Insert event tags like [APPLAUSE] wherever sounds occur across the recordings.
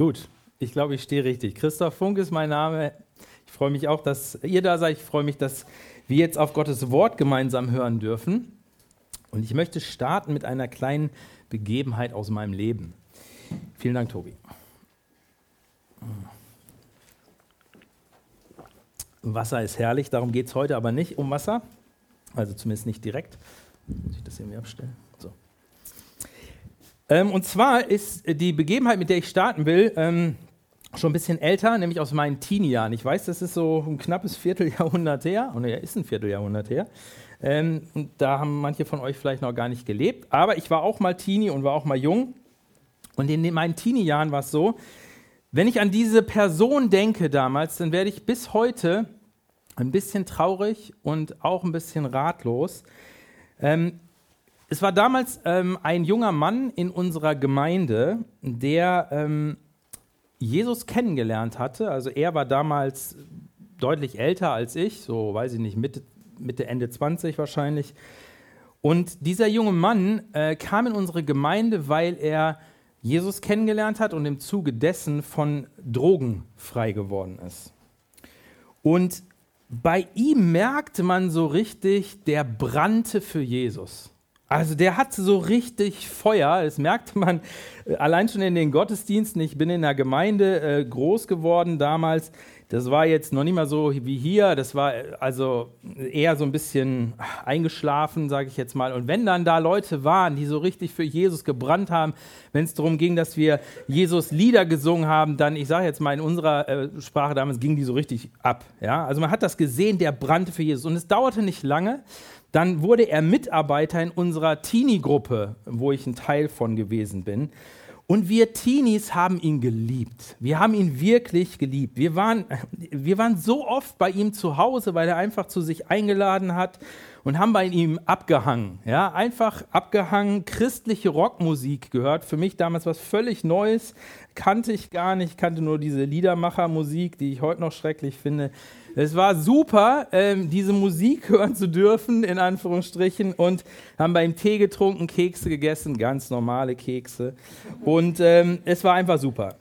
Gut, ich glaube, ich stehe richtig. Christoph Funk ist mein Name. Ich freue mich auch, dass ihr da seid. Ich freue mich, dass wir jetzt auf Gottes Wort gemeinsam hören dürfen. Und ich möchte starten mit einer kleinen Begebenheit aus meinem Leben. Vielen Dank, Tobi. Wasser ist herrlich, darum geht es heute aber nicht um Wasser. Also zumindest nicht direkt. Muss ich das irgendwie abstellen? So. Ähm, und zwar ist die Begebenheit, mit der ich starten will, ähm, schon ein bisschen älter, nämlich aus meinen Teenie-Jahren. Ich weiß, das ist so ein knappes Vierteljahrhundert her, und er ist ein Vierteljahrhundert her. Ähm, und da haben manche von euch vielleicht noch gar nicht gelebt. Aber ich war auch mal Teenie und war auch mal jung. Und in meinen Teenie-Jahren war es so, wenn ich an diese Person denke damals, dann werde ich bis heute ein bisschen traurig und auch ein bisschen ratlos. Ähm, es war damals ähm, ein junger Mann in unserer Gemeinde, der ähm, Jesus kennengelernt hatte. Also er war damals deutlich älter als ich, so weiß ich nicht, Mitte, Mitte Ende 20 wahrscheinlich. Und dieser junge Mann äh, kam in unsere Gemeinde, weil er Jesus kennengelernt hat und im Zuge dessen von Drogen frei geworden ist. Und bei ihm merkte man so richtig, der brannte für Jesus. Also der hatte so richtig Feuer, das merkte man äh, allein schon in den Gottesdiensten. Ich bin in der Gemeinde äh, groß geworden damals. Das war jetzt noch nicht mal so wie hier, das war äh, also eher so ein bisschen eingeschlafen, sage ich jetzt mal. Und wenn dann da Leute waren, die so richtig für Jesus gebrannt haben, wenn es darum ging, dass wir Jesus Lieder gesungen haben, dann, ich sage jetzt mal in unserer äh, Sprache damals, ging die so richtig ab. Ja? Also man hat das gesehen, der brannte für Jesus. Und es dauerte nicht lange, dann wurde er Mitarbeiter in unserer Teenie-Gruppe, wo ich ein Teil von gewesen bin. Und wir Teenies haben ihn geliebt. Wir haben ihn wirklich geliebt. Wir waren, [LAUGHS] wir waren so oft bei ihm zu Hause, weil er einfach zu sich eingeladen hat und haben bei ihm abgehangen. Ja, einfach abgehangen, christliche Rockmusik gehört. Für mich damals was völlig Neues. Kannte ich gar nicht. Ich kannte nur diese Liedermachermusik, die ich heute noch schrecklich finde. Es war super, ähm, diese Musik [LAUGHS] hören zu dürfen, in Anführungsstrichen, und haben bei ihm Tee getrunken, Kekse gegessen, ganz normale Kekse. Und ähm, es war einfach super.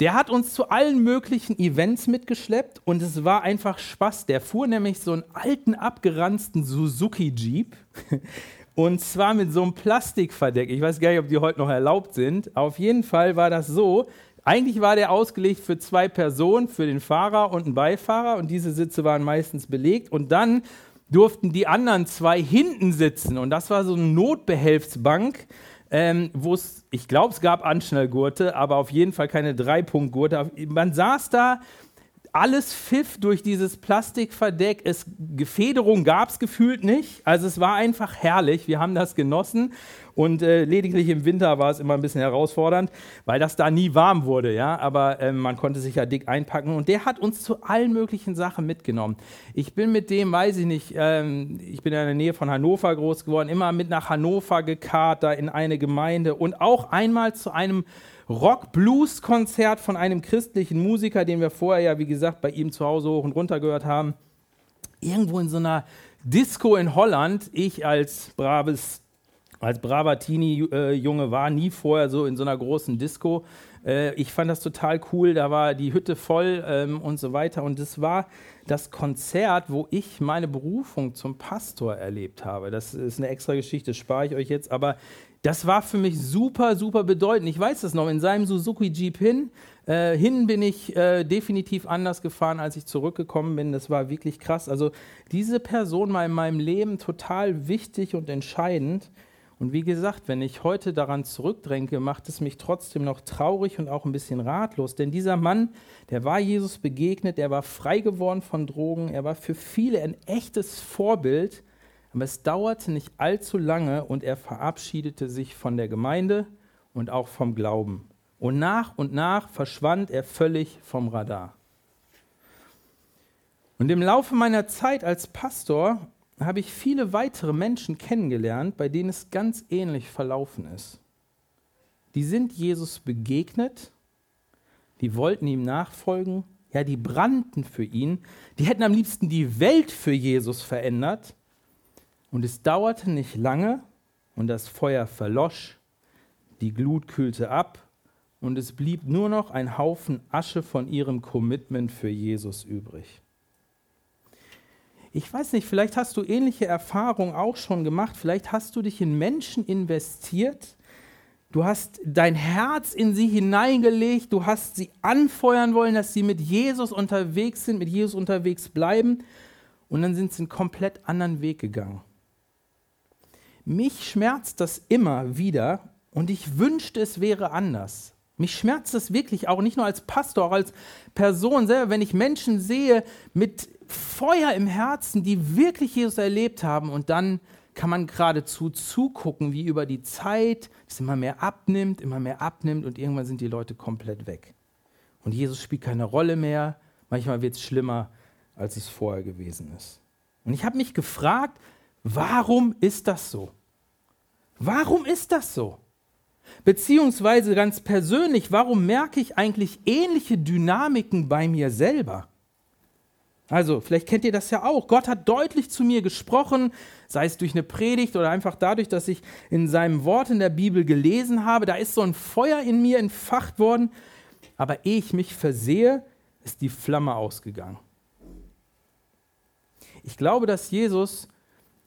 Der hat uns zu allen möglichen Events mitgeschleppt und es war einfach Spaß. Der fuhr nämlich so einen alten, abgeranzten Suzuki Jeep [LAUGHS] und zwar mit so einem Plastikverdeck. Ich weiß gar nicht, ob die heute noch erlaubt sind. Auf jeden Fall war das so, eigentlich war der ausgelegt für zwei Personen, für den Fahrer und einen Beifahrer und diese Sitze waren meistens belegt und dann durften die anderen zwei hinten sitzen und das war so eine Notbehelfsbank, ähm, wo es, ich glaube, es gab Anschnellgurte, aber auf jeden Fall keine Dreipunktgurte. Man saß da, alles pfiff durch dieses Plastikverdeck. Es, Federung gab es gefühlt nicht. Also es war einfach herrlich. Wir haben das genossen. Und äh, lediglich im Winter war es immer ein bisschen herausfordernd, weil das da nie warm wurde, ja. Aber äh, man konnte sich ja dick einpacken. Und der hat uns zu allen möglichen Sachen mitgenommen. Ich bin mit dem, weiß ich nicht, ähm, ich bin in der Nähe von Hannover groß geworden, immer mit nach Hannover gekarrt, da in eine Gemeinde und auch einmal zu einem Rock-Blues-Konzert von einem christlichen Musiker, den wir vorher ja, wie gesagt, bei ihm zu Hause hoch und runter gehört haben. Irgendwo in so einer Disco in Holland. Ich als braves als braver Teenie-Junge war nie vorher so in so einer großen Disco. Äh, ich fand das total cool, da war die Hütte voll ähm, und so weiter. Und das war das Konzert, wo ich meine Berufung zum Pastor erlebt habe. Das ist eine extra Geschichte, spare ich euch jetzt. Aber das war für mich super, super bedeutend. Ich weiß das noch, in seinem Suzuki Jeep hin. Äh, hin bin ich äh, definitiv anders gefahren, als ich zurückgekommen bin. Das war wirklich krass. Also diese Person war in meinem Leben total wichtig und entscheidend. Und wie gesagt, wenn ich heute daran zurückdränke, macht es mich trotzdem noch traurig und auch ein bisschen ratlos. Denn dieser Mann, der war Jesus begegnet, er war frei geworden von Drogen, er war für viele ein echtes Vorbild. Aber es dauerte nicht allzu lange und er verabschiedete sich von der Gemeinde und auch vom Glauben. Und nach und nach verschwand er völlig vom Radar. Und im Laufe meiner Zeit als Pastor habe ich viele weitere Menschen kennengelernt, bei denen es ganz ähnlich verlaufen ist. Die sind Jesus begegnet, die wollten ihm nachfolgen, ja, die brannten für ihn, die hätten am liebsten die Welt für Jesus verändert. Und es dauerte nicht lange und das Feuer verlosch, die Glut kühlte ab und es blieb nur noch ein Haufen Asche von ihrem Commitment für Jesus übrig. Ich weiß nicht, vielleicht hast du ähnliche Erfahrungen auch schon gemacht, vielleicht hast du dich in Menschen investiert, du hast dein Herz in sie hineingelegt, du hast sie anfeuern wollen, dass sie mit Jesus unterwegs sind, mit Jesus unterwegs bleiben. Und dann sind sie einen komplett anderen Weg gegangen. Mich schmerzt das immer wieder und ich wünschte, es wäre anders. Mich schmerzt das wirklich auch nicht nur als Pastor, auch als Person selber, wenn ich Menschen sehe mit Feuer im Herzen, die wirklich Jesus erlebt haben und dann kann man geradezu zugucken, wie über die Zeit es immer mehr abnimmt, immer mehr abnimmt und irgendwann sind die Leute komplett weg. Und Jesus spielt keine Rolle mehr. Manchmal wird es schlimmer, als es vorher gewesen ist. Und ich habe mich gefragt, warum ist das so? Warum ist das so? Beziehungsweise ganz persönlich, warum merke ich eigentlich ähnliche Dynamiken bei mir selber? Also, vielleicht kennt ihr das ja auch. Gott hat deutlich zu mir gesprochen, sei es durch eine Predigt oder einfach dadurch, dass ich in seinem Wort in der Bibel gelesen habe. Da ist so ein Feuer in mir entfacht worden. Aber ehe ich mich versehe, ist die Flamme ausgegangen. Ich glaube, dass Jesus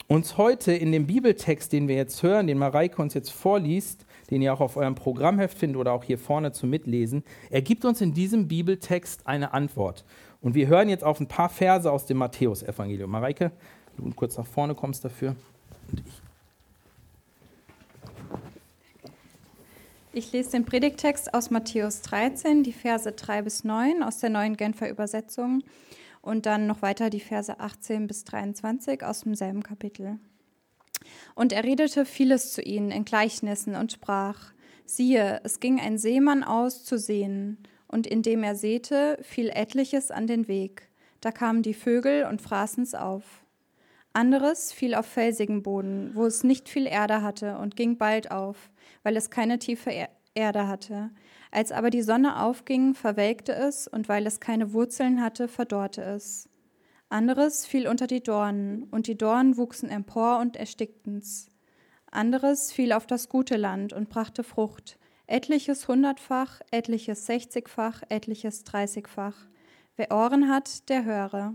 uns heute in dem Bibeltext, den wir jetzt hören, den Mareike uns jetzt vorliest, den ihr auch auf eurem Programmheft findet oder auch hier vorne zum Mitlesen, er gibt uns in diesem Bibeltext eine Antwort. Und wir hören jetzt auf ein paar Verse aus dem Matthäusevangelium. Mareike, du kurz nach vorne kommst dafür. Und ich. Ich lese den Predigtext aus Matthäus 13, die Verse 3 bis 9 aus der neuen Genfer Übersetzung und dann noch weiter die Verse 18 bis 23 aus demselben Kapitel. Und er redete vieles zu ihnen in Gleichnissen und sprach, siehe, es ging ein Seemann aus zu sehen, und indem er säte, fiel etliches an den Weg. Da kamen die Vögel und fraßen's auf. Anderes fiel auf felsigen Boden, wo es nicht viel Erde hatte, und ging bald auf, weil es keine tiefe Erde hatte. Als aber die Sonne aufging, verwelkte es, und weil es keine Wurzeln hatte, verdorrte es. Anderes fiel unter die Dornen, und die Dornen wuchsen empor und erstickten's. Anderes fiel auf das gute Land und brachte Frucht, etliches hundertfach, etliches sechzigfach, etliches dreißigfach. Wer Ohren hat, der höre.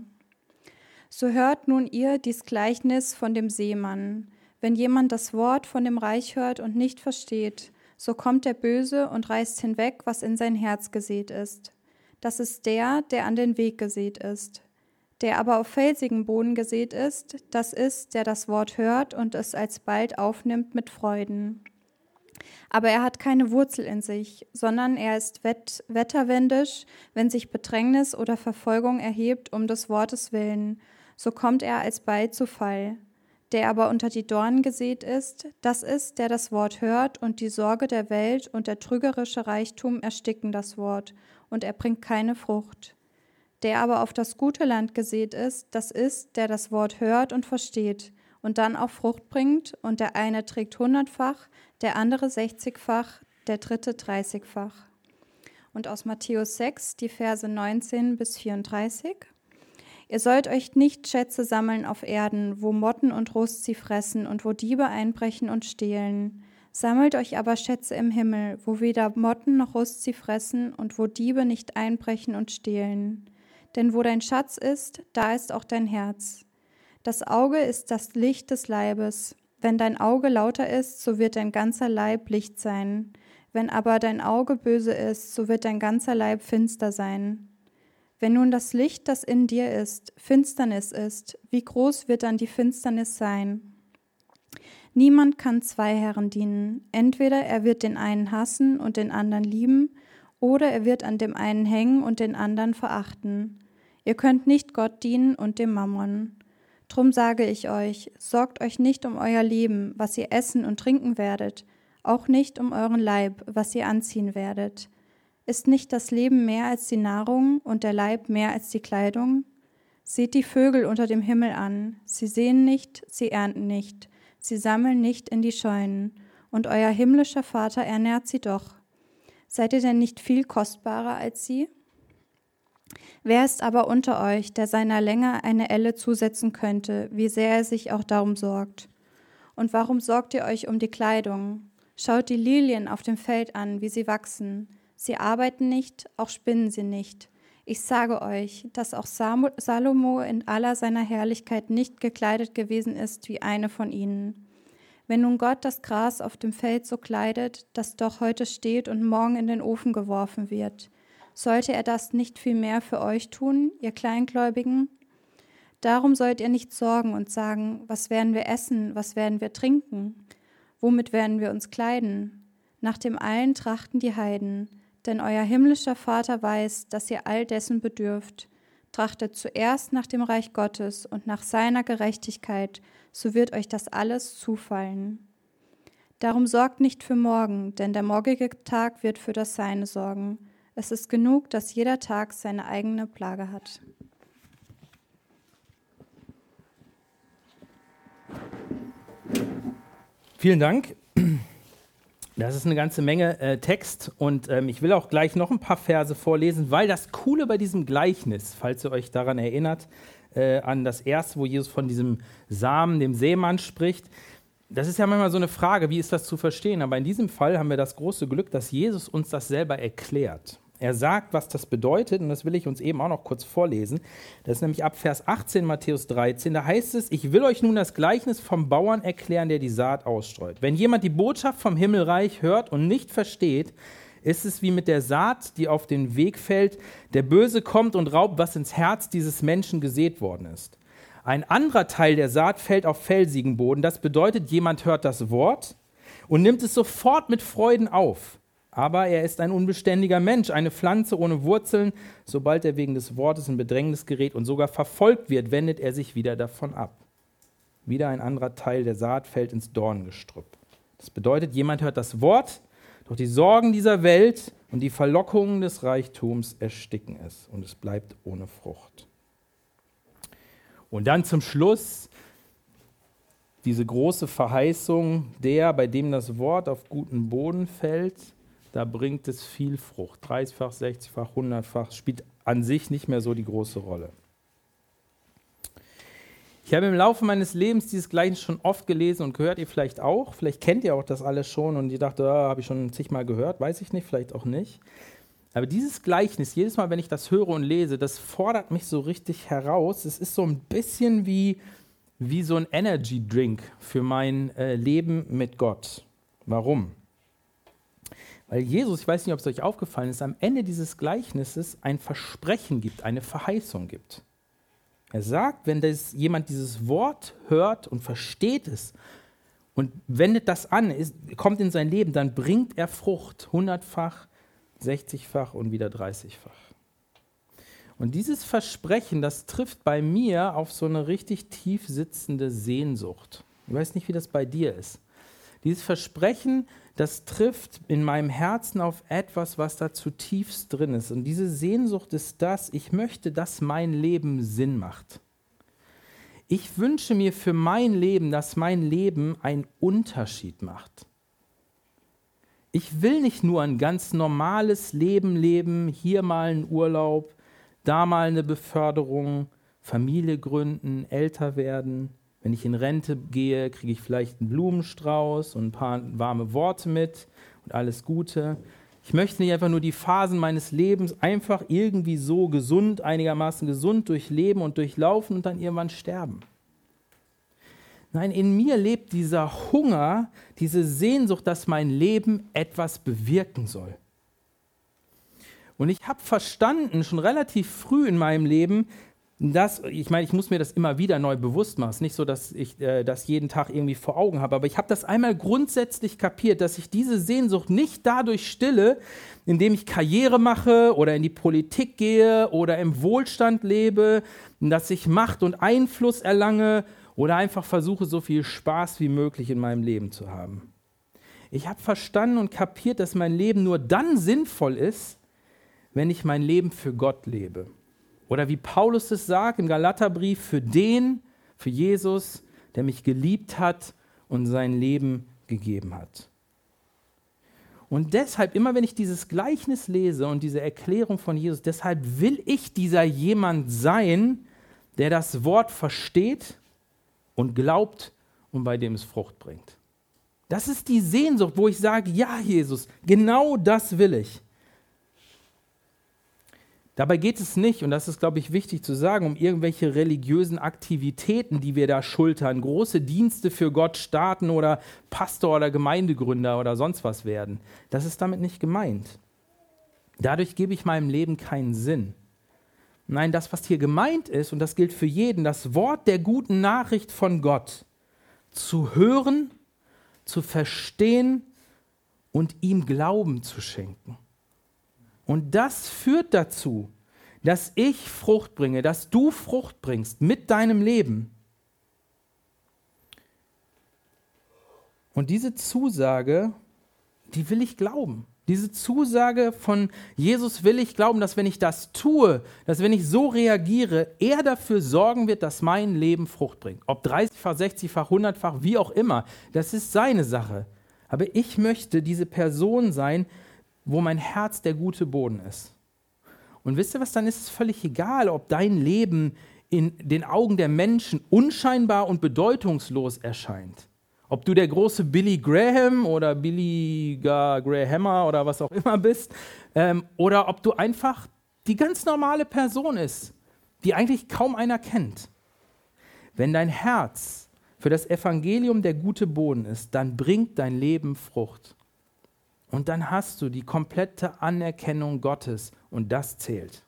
So hört nun ihr dies Gleichnis von dem Seemann. Wenn jemand das Wort von dem Reich hört und nicht versteht, so kommt der Böse und reißt hinweg, was in sein Herz gesät ist. Das ist der, der an den Weg gesät ist. Der aber auf felsigen Boden gesät ist, das ist, der das Wort hört und es alsbald aufnimmt mit Freuden. Aber er hat keine Wurzel in sich, sondern er ist wett wetterwendisch, wenn sich Bedrängnis oder Verfolgung erhebt um des Wortes willen, so kommt er alsbald zu Fall. Der aber unter die Dornen gesät ist, das ist, der das Wort hört, und die Sorge der Welt und der trügerische Reichtum ersticken das Wort, und er bringt keine Frucht. Der aber auf das gute Land gesät ist, das ist, der das Wort hört und versteht, und dann auch Frucht bringt, und der eine trägt hundertfach, der andere sechzigfach, der dritte dreißigfach. Und aus Matthäus 6, die Verse 19 bis 34. Ihr sollt euch nicht Schätze sammeln auf Erden, wo Motten und Rust sie fressen und wo Diebe einbrechen und stehlen. Sammelt euch aber Schätze im Himmel, wo weder Motten noch Rust sie fressen und wo Diebe nicht einbrechen und stehlen. Denn wo dein Schatz ist, da ist auch dein Herz. Das Auge ist das Licht des Leibes. Wenn dein Auge lauter ist, so wird dein ganzer Leib Licht sein. Wenn aber dein Auge böse ist, so wird dein ganzer Leib finster sein. Wenn nun das Licht, das in dir ist, Finsternis ist, wie groß wird dann die Finsternis sein? Niemand kann zwei Herren dienen. Entweder er wird den einen hassen und den anderen lieben, oder er wird an dem einen hängen und den anderen verachten. Ihr könnt nicht Gott dienen und dem Mammon. Drum sage ich euch, sorgt euch nicht um euer Leben, was ihr essen und trinken werdet, auch nicht um euren Leib, was ihr anziehen werdet. Ist nicht das Leben mehr als die Nahrung und der Leib mehr als die Kleidung? Seht die Vögel unter dem Himmel an, sie sehen nicht, sie ernten nicht, sie sammeln nicht in die Scheunen, und euer himmlischer Vater ernährt sie doch. Seid ihr denn nicht viel kostbarer als sie? Wer ist aber unter euch, der seiner Länge eine Elle zusetzen könnte, wie sehr er sich auch darum sorgt? Und warum sorgt ihr euch um die Kleidung? Schaut die Lilien auf dem Feld an, wie sie wachsen. Sie arbeiten nicht, auch spinnen sie nicht. Ich sage euch, dass auch Salomo in aller seiner Herrlichkeit nicht gekleidet gewesen ist wie eine von ihnen. Wenn nun Gott das Gras auf dem Feld so kleidet, das doch heute steht und morgen in den Ofen geworfen wird, sollte er das nicht viel mehr für euch tun, ihr Kleingläubigen? Darum sollt ihr nicht sorgen und sagen, was werden wir essen, was werden wir trinken, womit werden wir uns kleiden? Nach dem allen trachten die Heiden, denn euer himmlischer Vater weiß, dass ihr all dessen bedürft. Trachtet zuerst nach dem Reich Gottes und nach seiner Gerechtigkeit, so wird euch das alles zufallen. Darum sorgt nicht für morgen, denn der morgige Tag wird für das Seine sorgen. Es ist genug, dass jeder Tag seine eigene Plage hat. Vielen Dank. Das ist eine ganze Menge äh, Text und ähm, ich will auch gleich noch ein paar Verse vorlesen, weil das Coole bei diesem Gleichnis, falls ihr euch daran erinnert, äh, an das erste, wo Jesus von diesem Samen, dem Seemann spricht, das ist ja manchmal so eine Frage, wie ist das zu verstehen? Aber in diesem Fall haben wir das große Glück, dass Jesus uns das selber erklärt. Er sagt, was das bedeutet, und das will ich uns eben auch noch kurz vorlesen. Das ist nämlich ab Vers 18 Matthäus 13. Da heißt es, ich will euch nun das Gleichnis vom Bauern erklären, der die Saat ausstreut. Wenn jemand die Botschaft vom Himmelreich hört und nicht versteht, ist es wie mit der Saat, die auf den Weg fällt. Der Böse kommt und raubt, was ins Herz dieses Menschen gesät worden ist. Ein anderer Teil der Saat fällt auf felsigen Boden. Das bedeutet, jemand hört das Wort und nimmt es sofort mit Freuden auf. Aber er ist ein unbeständiger Mensch, eine Pflanze ohne Wurzeln. Sobald er wegen des Wortes in Bedrängnis gerät und sogar verfolgt wird, wendet er sich wieder davon ab. Wieder ein anderer Teil der Saat fällt ins Dorngestrüpp. Das bedeutet, jemand hört das Wort, doch die Sorgen dieser Welt und die Verlockungen des Reichtums ersticken es und es bleibt ohne Frucht. Und dann zum Schluss diese große Verheißung, der, bei dem das Wort auf guten Boden fällt, da bringt es viel Frucht. 30-fach, 60-fach, 100-fach spielt an sich nicht mehr so die große Rolle. Ich habe im Laufe meines Lebens dieses Gleichnis schon oft gelesen und gehört ihr vielleicht auch. Vielleicht kennt ihr auch das alles schon und ihr dachte, ah, habe ich schon zigmal gehört, weiß ich nicht, vielleicht auch nicht. Aber dieses Gleichnis, jedes Mal, wenn ich das höre und lese, das fordert mich so richtig heraus. Es ist so ein bisschen wie, wie so ein Energy Drink für mein äh, Leben mit Gott. Warum? Weil Jesus, ich weiß nicht, ob es euch aufgefallen ist, am Ende dieses Gleichnisses ein Versprechen gibt, eine Verheißung gibt. Er sagt, wenn das, jemand dieses Wort hört und versteht es und wendet das an, ist, kommt in sein Leben, dann bringt er Frucht, hundertfach, sechzigfach und wieder dreißigfach. Und dieses Versprechen, das trifft bei mir auf so eine richtig tief sitzende Sehnsucht. Ich weiß nicht, wie das bei dir ist. Dieses Versprechen, das trifft in meinem Herzen auf etwas, was da zutiefst drin ist. Und diese Sehnsucht ist das, ich möchte, dass mein Leben Sinn macht. Ich wünsche mir für mein Leben, dass mein Leben einen Unterschied macht. Ich will nicht nur ein ganz normales Leben leben, hier mal einen Urlaub, da mal eine Beförderung, Familie gründen, älter werden. Wenn ich in Rente gehe, kriege ich vielleicht einen Blumenstrauß und ein paar warme Worte mit und alles Gute. Ich möchte nicht einfach nur die Phasen meines Lebens einfach irgendwie so gesund, einigermaßen gesund durchleben und durchlaufen und dann irgendwann sterben. Nein, in mir lebt dieser Hunger, diese Sehnsucht, dass mein Leben etwas bewirken soll. Und ich habe verstanden, schon relativ früh in meinem Leben, das, ich meine, ich muss mir das immer wieder neu bewusst machen. Es ist nicht so, dass ich äh, das jeden Tag irgendwie vor Augen habe, aber ich habe das einmal grundsätzlich kapiert, dass ich diese Sehnsucht nicht dadurch stille, indem ich Karriere mache oder in die Politik gehe oder im Wohlstand lebe, dass ich Macht und Einfluss erlange oder einfach versuche, so viel Spaß wie möglich in meinem Leben zu haben. Ich habe verstanden und kapiert, dass mein Leben nur dann sinnvoll ist, wenn ich mein Leben für Gott lebe. Oder wie Paulus es sagt im Galaterbrief, für den, für Jesus, der mich geliebt hat und sein Leben gegeben hat. Und deshalb, immer wenn ich dieses Gleichnis lese und diese Erklärung von Jesus, deshalb will ich dieser jemand sein, der das Wort versteht und glaubt und bei dem es Frucht bringt. Das ist die Sehnsucht, wo ich sage, ja Jesus, genau das will ich. Dabei geht es nicht, und das ist, glaube ich, wichtig zu sagen, um irgendwelche religiösen Aktivitäten, die wir da schultern, große Dienste für Gott starten oder Pastor oder Gemeindegründer oder sonst was werden. Das ist damit nicht gemeint. Dadurch gebe ich meinem Leben keinen Sinn. Nein, das, was hier gemeint ist, und das gilt für jeden, das Wort der guten Nachricht von Gott zu hören, zu verstehen und ihm Glauben zu schenken. Und das führt dazu, dass ich Frucht bringe, dass du Frucht bringst mit deinem Leben. Und diese Zusage, die will ich glauben. Diese Zusage von Jesus will ich glauben, dass wenn ich das tue, dass wenn ich so reagiere, er dafür sorgen wird, dass mein Leben Frucht bringt. Ob 30-fach, 60-fach, 100-fach, wie auch immer, das ist seine Sache. Aber ich möchte diese Person sein, wo mein Herz der gute Boden ist. Und wisst ihr was, dann ist es völlig egal, ob dein Leben in den Augen der Menschen unscheinbar und bedeutungslos erscheint. Ob du der große Billy Graham oder Billy Grahammer oder was auch immer bist, ähm, oder ob du einfach die ganz normale Person ist, die eigentlich kaum einer kennt. Wenn dein Herz für das Evangelium der gute Boden ist, dann bringt dein Leben Frucht. Und dann hast du die komplette Anerkennung Gottes und das zählt.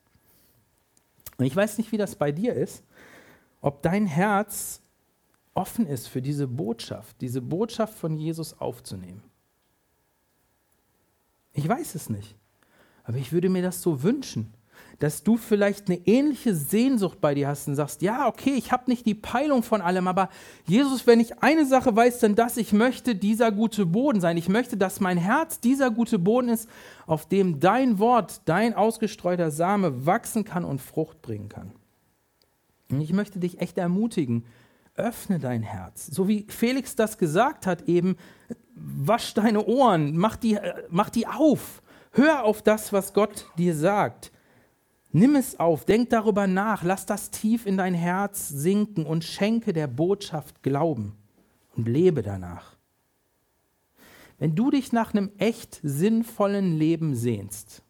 Und ich weiß nicht, wie das bei dir ist, ob dein Herz offen ist für diese Botschaft, diese Botschaft von Jesus aufzunehmen. Ich weiß es nicht, aber ich würde mir das so wünschen dass du vielleicht eine ähnliche Sehnsucht bei dir hast und sagst, ja, okay, ich habe nicht die Peilung von allem, aber Jesus, wenn ich eine Sache weiß, dann dass ich möchte dieser gute Boden sein. Ich möchte, dass mein Herz dieser gute Boden ist, auf dem dein Wort, dein ausgestreuter Same wachsen kann und Frucht bringen kann. Und ich möchte dich echt ermutigen, öffne dein Herz. So wie Felix das gesagt hat, eben, wasch deine Ohren, mach die, mach die auf. Hör auf das, was Gott dir sagt. Nimm es auf, denk darüber nach, lass das tief in dein Herz sinken und schenke der Botschaft Glauben und lebe danach. Wenn du dich nach einem echt sinnvollen Leben sehnst,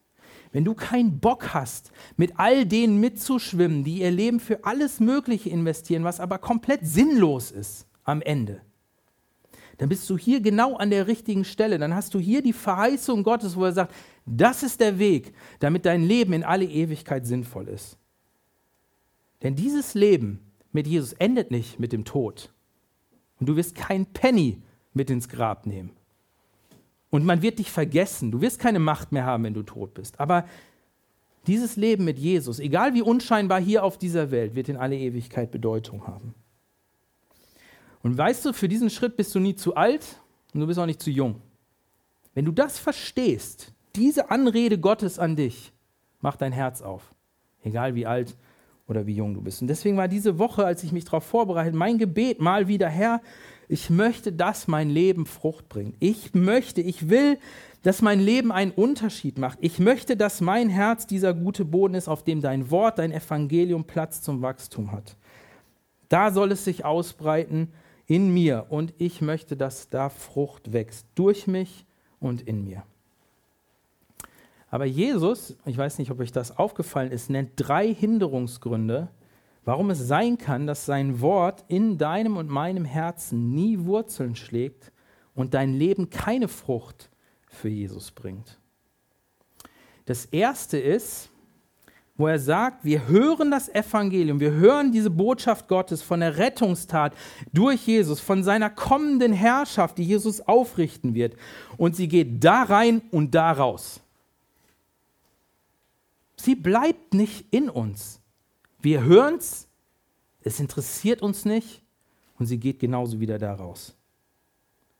wenn du keinen Bock hast, mit all denen mitzuschwimmen, die ihr Leben für alles Mögliche investieren, was aber komplett sinnlos ist am Ende, dann bist du hier genau an der richtigen Stelle. Dann hast du hier die Verheißung Gottes, wo er sagt, das ist der Weg, damit dein Leben in alle Ewigkeit sinnvoll ist. Denn dieses Leben mit Jesus endet nicht mit dem Tod. Und du wirst kein Penny mit ins Grab nehmen. Und man wird dich vergessen. Du wirst keine Macht mehr haben, wenn du tot bist. Aber dieses Leben mit Jesus, egal wie unscheinbar hier auf dieser Welt, wird in alle Ewigkeit Bedeutung haben. Und weißt du, für diesen Schritt bist du nie zu alt und du bist auch nicht zu jung. Wenn du das verstehst, diese Anrede Gottes an dich, mach dein Herz auf. Egal wie alt oder wie jung du bist. Und deswegen war diese Woche, als ich mich darauf vorbereite, mein Gebet mal wieder, Herr, ich möchte, dass mein Leben Frucht bringt. Ich möchte, ich will, dass mein Leben einen Unterschied macht. Ich möchte, dass mein Herz dieser gute Boden ist, auf dem dein Wort, dein Evangelium Platz zum Wachstum hat. Da soll es sich ausbreiten in mir und ich möchte, dass da Frucht wächst, durch mich und in mir. Aber Jesus, ich weiß nicht, ob euch das aufgefallen ist, nennt drei Hinderungsgründe, warum es sein kann, dass sein Wort in deinem und meinem Herzen nie Wurzeln schlägt und dein Leben keine Frucht für Jesus bringt. Das erste ist, wo er sagt, wir hören das Evangelium, wir hören diese Botschaft Gottes von der Rettungstat durch Jesus, von seiner kommenden Herrschaft, die Jesus aufrichten wird. Und sie geht da rein und da raus. Sie bleibt nicht in uns. Wir hören es, es interessiert uns nicht und sie geht genauso wieder da raus.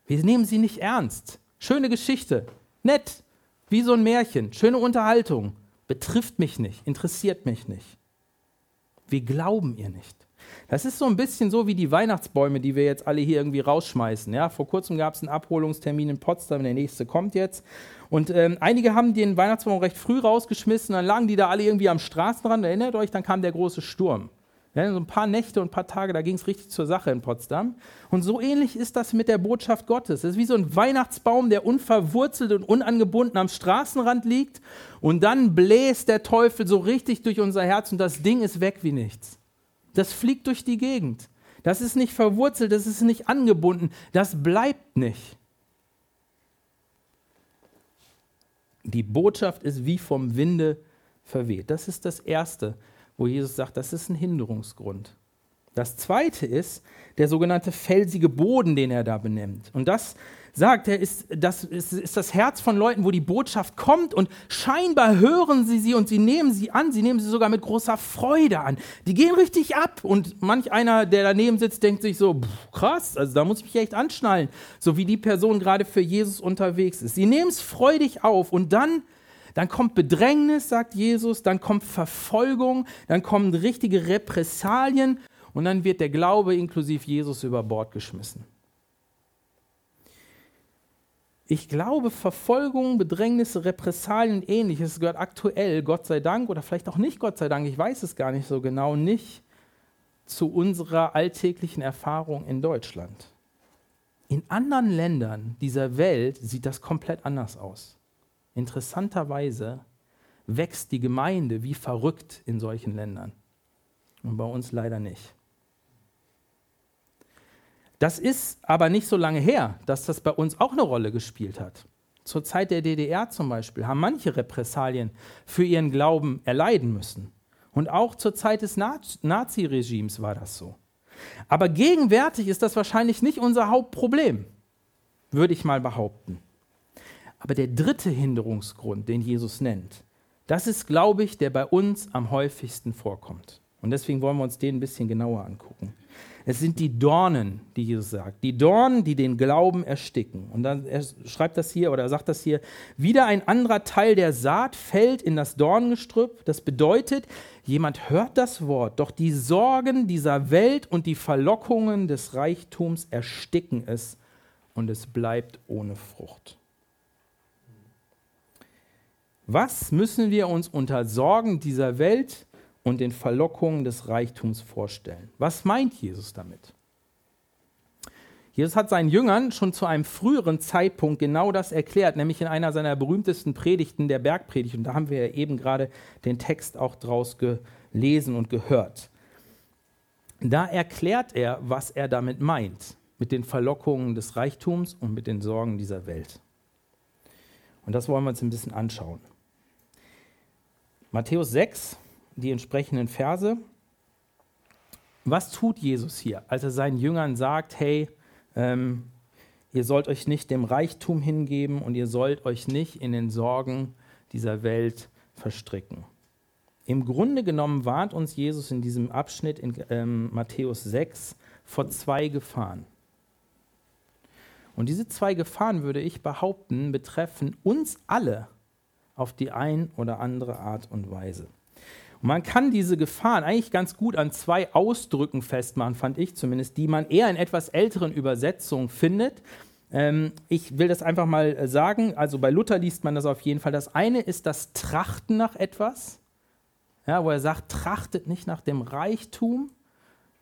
Wir nehmen sie nicht ernst. Schöne Geschichte, nett, wie so ein Märchen, schöne Unterhaltung betrifft mich nicht, interessiert mich nicht. Wir glauben ihr nicht. Das ist so ein bisschen so wie die Weihnachtsbäume, die wir jetzt alle hier irgendwie rausschmeißen. Ja, vor kurzem gab es einen Abholungstermin in Potsdam, der nächste kommt jetzt. Und ähm, einige haben den Weihnachtsbaum recht früh rausgeschmissen, dann lagen die da alle irgendwie am Straßenrand. Erinnert euch, dann kam der große Sturm. Ja, so ein paar Nächte und ein paar Tage, da ging es richtig zur Sache in Potsdam. Und so ähnlich ist das mit der Botschaft Gottes. Es ist wie so ein Weihnachtsbaum, der unverwurzelt und unangebunden am Straßenrand liegt. Und dann bläst der Teufel so richtig durch unser Herz und das Ding ist weg wie nichts. Das fliegt durch die Gegend. Das ist nicht verwurzelt, das ist nicht angebunden, das bleibt nicht. Die Botschaft ist wie vom Winde verweht. Das ist das Erste, wo Jesus sagt, das ist ein Hinderungsgrund. Das zweite ist der sogenannte felsige Boden, den er da benennt. Und das sagt er, ist das, ist, ist das Herz von Leuten, wo die Botschaft kommt und scheinbar hören sie sie und sie nehmen sie an, sie nehmen sie sogar mit großer Freude an. Die gehen richtig ab und manch einer, der daneben sitzt, denkt sich so, krass, also da muss ich mich echt anschnallen, so wie die Person gerade für Jesus unterwegs ist. Sie nehmen es freudig auf und dann dann kommt Bedrängnis, sagt Jesus, dann kommt Verfolgung, dann kommen richtige Repressalien und dann wird der Glaube inklusive Jesus über Bord geschmissen. Ich glaube, Verfolgung, Bedrängnisse, Repressalien und ähnliches gehört aktuell, Gott sei Dank, oder vielleicht auch nicht Gott sei Dank, ich weiß es gar nicht so genau, nicht zu unserer alltäglichen Erfahrung in Deutschland. In anderen Ländern dieser Welt sieht das komplett anders aus. Interessanterweise wächst die Gemeinde wie verrückt in solchen Ländern und bei uns leider nicht. Das ist aber nicht so lange her, dass das bei uns auch eine Rolle gespielt hat. Zur Zeit der DDR zum Beispiel haben manche Repressalien für ihren Glauben erleiden müssen. Und auch zur Zeit des Nazi-Regimes war das so. Aber gegenwärtig ist das wahrscheinlich nicht unser Hauptproblem, würde ich mal behaupten. Aber der dritte Hinderungsgrund, den Jesus nennt, das ist, glaube ich, der bei uns am häufigsten vorkommt. Und deswegen wollen wir uns den ein bisschen genauer angucken. Es sind die Dornen, die Jesus sagt. Die Dornen, die den Glauben ersticken. Und dann er schreibt das hier oder er sagt das hier. Wieder ein anderer Teil der Saat fällt in das Dornengestrüpp. Das bedeutet, jemand hört das Wort, doch die Sorgen dieser Welt und die Verlockungen des Reichtums ersticken es und es bleibt ohne Frucht. Was müssen wir uns unter Sorgen dieser Welt und den Verlockungen des Reichtums vorstellen? Was meint Jesus damit? Jesus hat seinen Jüngern schon zu einem früheren Zeitpunkt genau das erklärt, nämlich in einer seiner berühmtesten Predigten, der Bergpredigt. Und da haben wir ja eben gerade den Text auch draus gelesen und gehört. Da erklärt er, was er damit meint, mit den Verlockungen des Reichtums und mit den Sorgen dieser Welt. Und das wollen wir uns ein bisschen anschauen. Matthäus 6, die entsprechenden Verse. Was tut Jesus hier, als er seinen Jüngern sagt, hey, ähm, ihr sollt euch nicht dem Reichtum hingeben und ihr sollt euch nicht in den Sorgen dieser Welt verstricken? Im Grunde genommen warnt uns Jesus in diesem Abschnitt in ähm, Matthäus 6 vor zwei Gefahren. Und diese zwei Gefahren, würde ich behaupten, betreffen uns alle auf die ein oder andere Art und Weise. Man kann diese Gefahren eigentlich ganz gut an zwei Ausdrücken festmachen, fand ich zumindest, die man eher in etwas älteren Übersetzungen findet. Ähm, ich will das einfach mal sagen. Also bei Luther liest man das auf jeden Fall. Das eine ist das Trachten nach etwas, ja, wo er sagt, trachtet nicht nach dem Reichtum.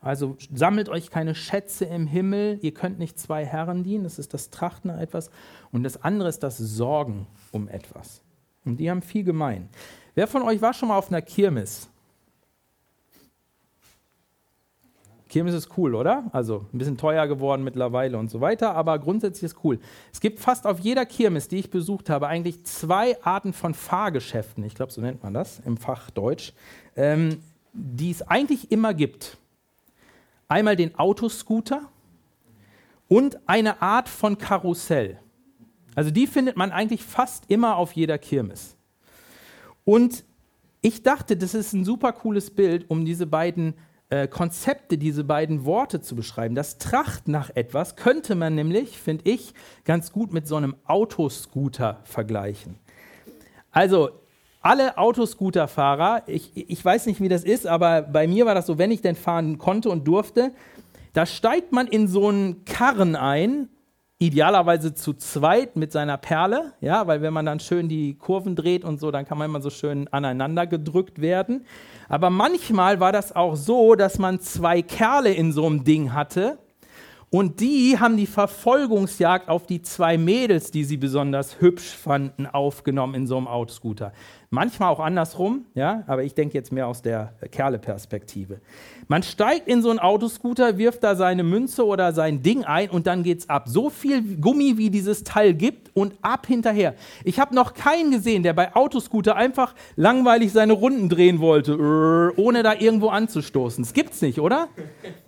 Also sammelt euch keine Schätze im Himmel, ihr könnt nicht zwei Herren dienen, das ist das Trachten nach etwas. Und das andere ist das Sorgen um etwas. Und die haben viel gemein. Wer von euch war schon mal auf einer Kirmes? Kirmes ist cool, oder? Also ein bisschen teuer geworden mittlerweile und so weiter, aber grundsätzlich ist cool. Es gibt fast auf jeder Kirmes, die ich besucht habe, eigentlich zwei Arten von Fahrgeschäften, ich glaube, so nennt man das im Fachdeutsch, ähm, die es eigentlich immer gibt. Einmal den Autoscooter und eine Art von Karussell. Also die findet man eigentlich fast immer auf jeder Kirmes. Und ich dachte, das ist ein super cooles Bild, um diese beiden äh, Konzepte, diese beiden Worte zu beschreiben. Das Tracht nach etwas könnte man nämlich, finde ich, ganz gut mit so einem Autoscooter vergleichen. Also alle Autoscooterfahrer, ich, ich weiß nicht, wie das ist, aber bei mir war das so, wenn ich denn fahren konnte und durfte, da steigt man in so einen Karren ein idealerweise zu zweit mit seiner Perle, ja, weil wenn man dann schön die Kurven dreht und so, dann kann man immer so schön aneinander gedrückt werden. Aber manchmal war das auch so, dass man zwei Kerle in so einem Ding hatte und die haben die Verfolgungsjagd auf die zwei Mädels, die sie besonders hübsch fanden, aufgenommen in so einem Autoscooter. Manchmal auch andersrum, ja, aber ich denke jetzt mehr aus der Kerle-Perspektive. Man steigt in so einen Autoscooter, wirft da seine Münze oder sein Ding ein und dann geht's ab. So viel Gummi, wie dieses Teil gibt und ab hinterher. Ich habe noch keinen gesehen, der bei Autoscooter einfach langweilig seine Runden drehen wollte, ohne da irgendwo anzustoßen. Das gibt's nicht, oder?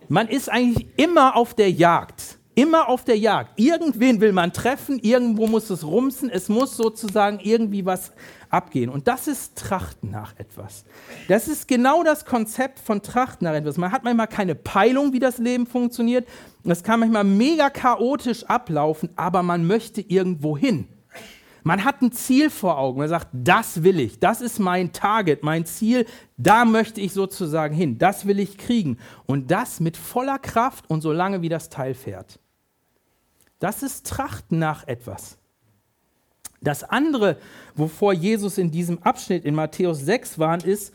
Man ist eigentlich immer auf der Jagd. Immer auf der Jagd. Irgendwen will man treffen, irgendwo muss es rumsen, es muss sozusagen irgendwie was abgehen. Und das ist Trachten nach etwas. Das ist genau das Konzept von Trachten nach etwas. Man hat manchmal keine Peilung, wie das Leben funktioniert. Es kann manchmal mega chaotisch ablaufen, aber man möchte irgendwo hin. Man hat ein Ziel vor Augen. Man sagt, das will ich. Das ist mein Target, mein Ziel. Da möchte ich sozusagen hin. Das will ich kriegen. Und das mit voller Kraft und so lange, wie das Teil fährt. Das ist Trachten nach etwas. Das andere, wovor Jesus in diesem Abschnitt in Matthäus 6 warnt, ist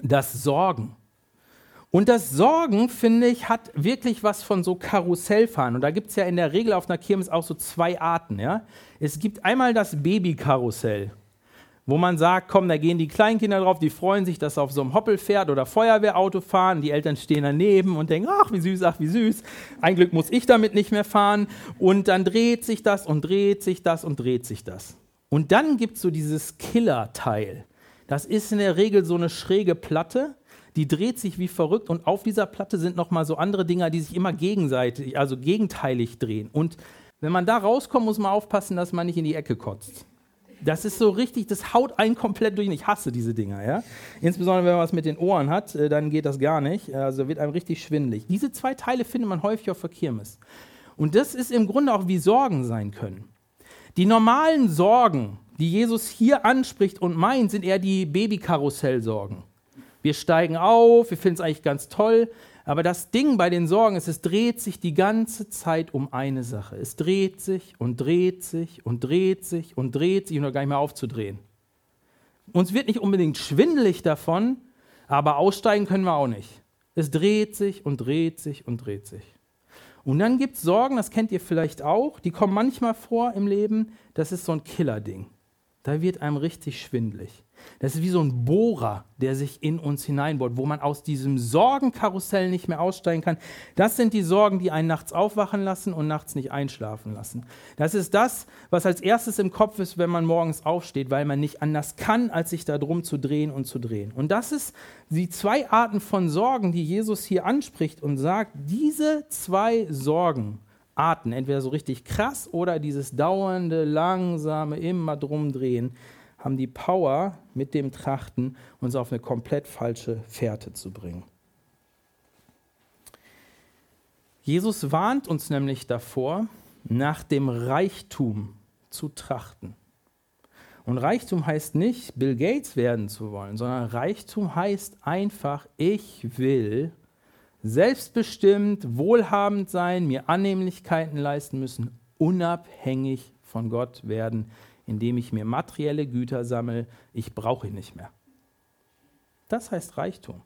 das Sorgen. Und das Sorgen, finde ich, hat wirklich was von so Karussellfahren. Und da gibt es ja in der Regel auf einer Kirmes auch so zwei Arten. Ja? Es gibt einmal das Babykarussell, wo man sagt, komm, da gehen die Kleinkinder drauf, die freuen sich, dass sie auf so einem Hoppelpferd oder Feuerwehrauto fahren. Die Eltern stehen daneben und denken, ach, wie süß, ach, wie süß. Ein Glück muss ich damit nicht mehr fahren. Und dann dreht sich das und dreht sich das und dreht sich das. Und dann gibt es so dieses Killer-Teil. Das ist in der Regel so eine schräge Platte die dreht sich wie verrückt und auf dieser Platte sind nochmal so andere Dinger, die sich immer gegenseitig, also gegenteilig drehen. Und wenn man da rauskommt, muss man aufpassen, dass man nicht in die Ecke kotzt. Das ist so richtig, das haut einen komplett durch. Ich hasse diese Dinger, ja. Insbesondere wenn man was mit den Ohren hat, äh, dann geht das gar nicht. Also wird einem richtig schwindelig. Diese zwei Teile findet man häufig auf der Kirmes. Und das ist im Grunde auch wie Sorgen sein können. Die normalen Sorgen, die Jesus hier anspricht und meint, sind eher die Babykarussellsorgen. Wir steigen auf, wir finden es eigentlich ganz toll, aber das Ding bei den Sorgen ist, es dreht sich die ganze Zeit um eine Sache. Es dreht sich und dreht sich und dreht sich und dreht sich und gar nicht mehr aufzudrehen. Uns wird nicht unbedingt schwindelig davon, aber aussteigen können wir auch nicht. Es dreht sich und dreht sich und dreht sich. Und dann gibt es Sorgen, das kennt ihr vielleicht auch, die kommen manchmal vor im Leben, das ist so ein Killerding. Da wird einem richtig schwindlig. Das ist wie so ein Bohrer, der sich in uns hineinbohrt, wo man aus diesem Sorgenkarussell nicht mehr aussteigen kann. Das sind die Sorgen, die einen nachts aufwachen lassen und nachts nicht einschlafen lassen. Das ist das, was als erstes im Kopf ist, wenn man morgens aufsteht, weil man nicht anders kann, als sich darum zu drehen und zu drehen. Und das ist die zwei Arten von Sorgen, die Jesus hier anspricht und sagt, diese zwei Sorgen, Arten, entweder so richtig krass oder dieses dauernde, langsame, immer drum drehen, haben die Power, mit dem Trachten uns auf eine komplett falsche Fährte zu bringen. Jesus warnt uns nämlich davor, nach dem Reichtum zu trachten. Und Reichtum heißt nicht, Bill Gates werden zu wollen, sondern Reichtum heißt einfach, ich will selbstbestimmt, wohlhabend sein, mir Annehmlichkeiten leisten müssen, unabhängig von Gott werden, indem ich mir materielle Güter sammle, ich brauche ihn nicht mehr. Das heißt Reichtum.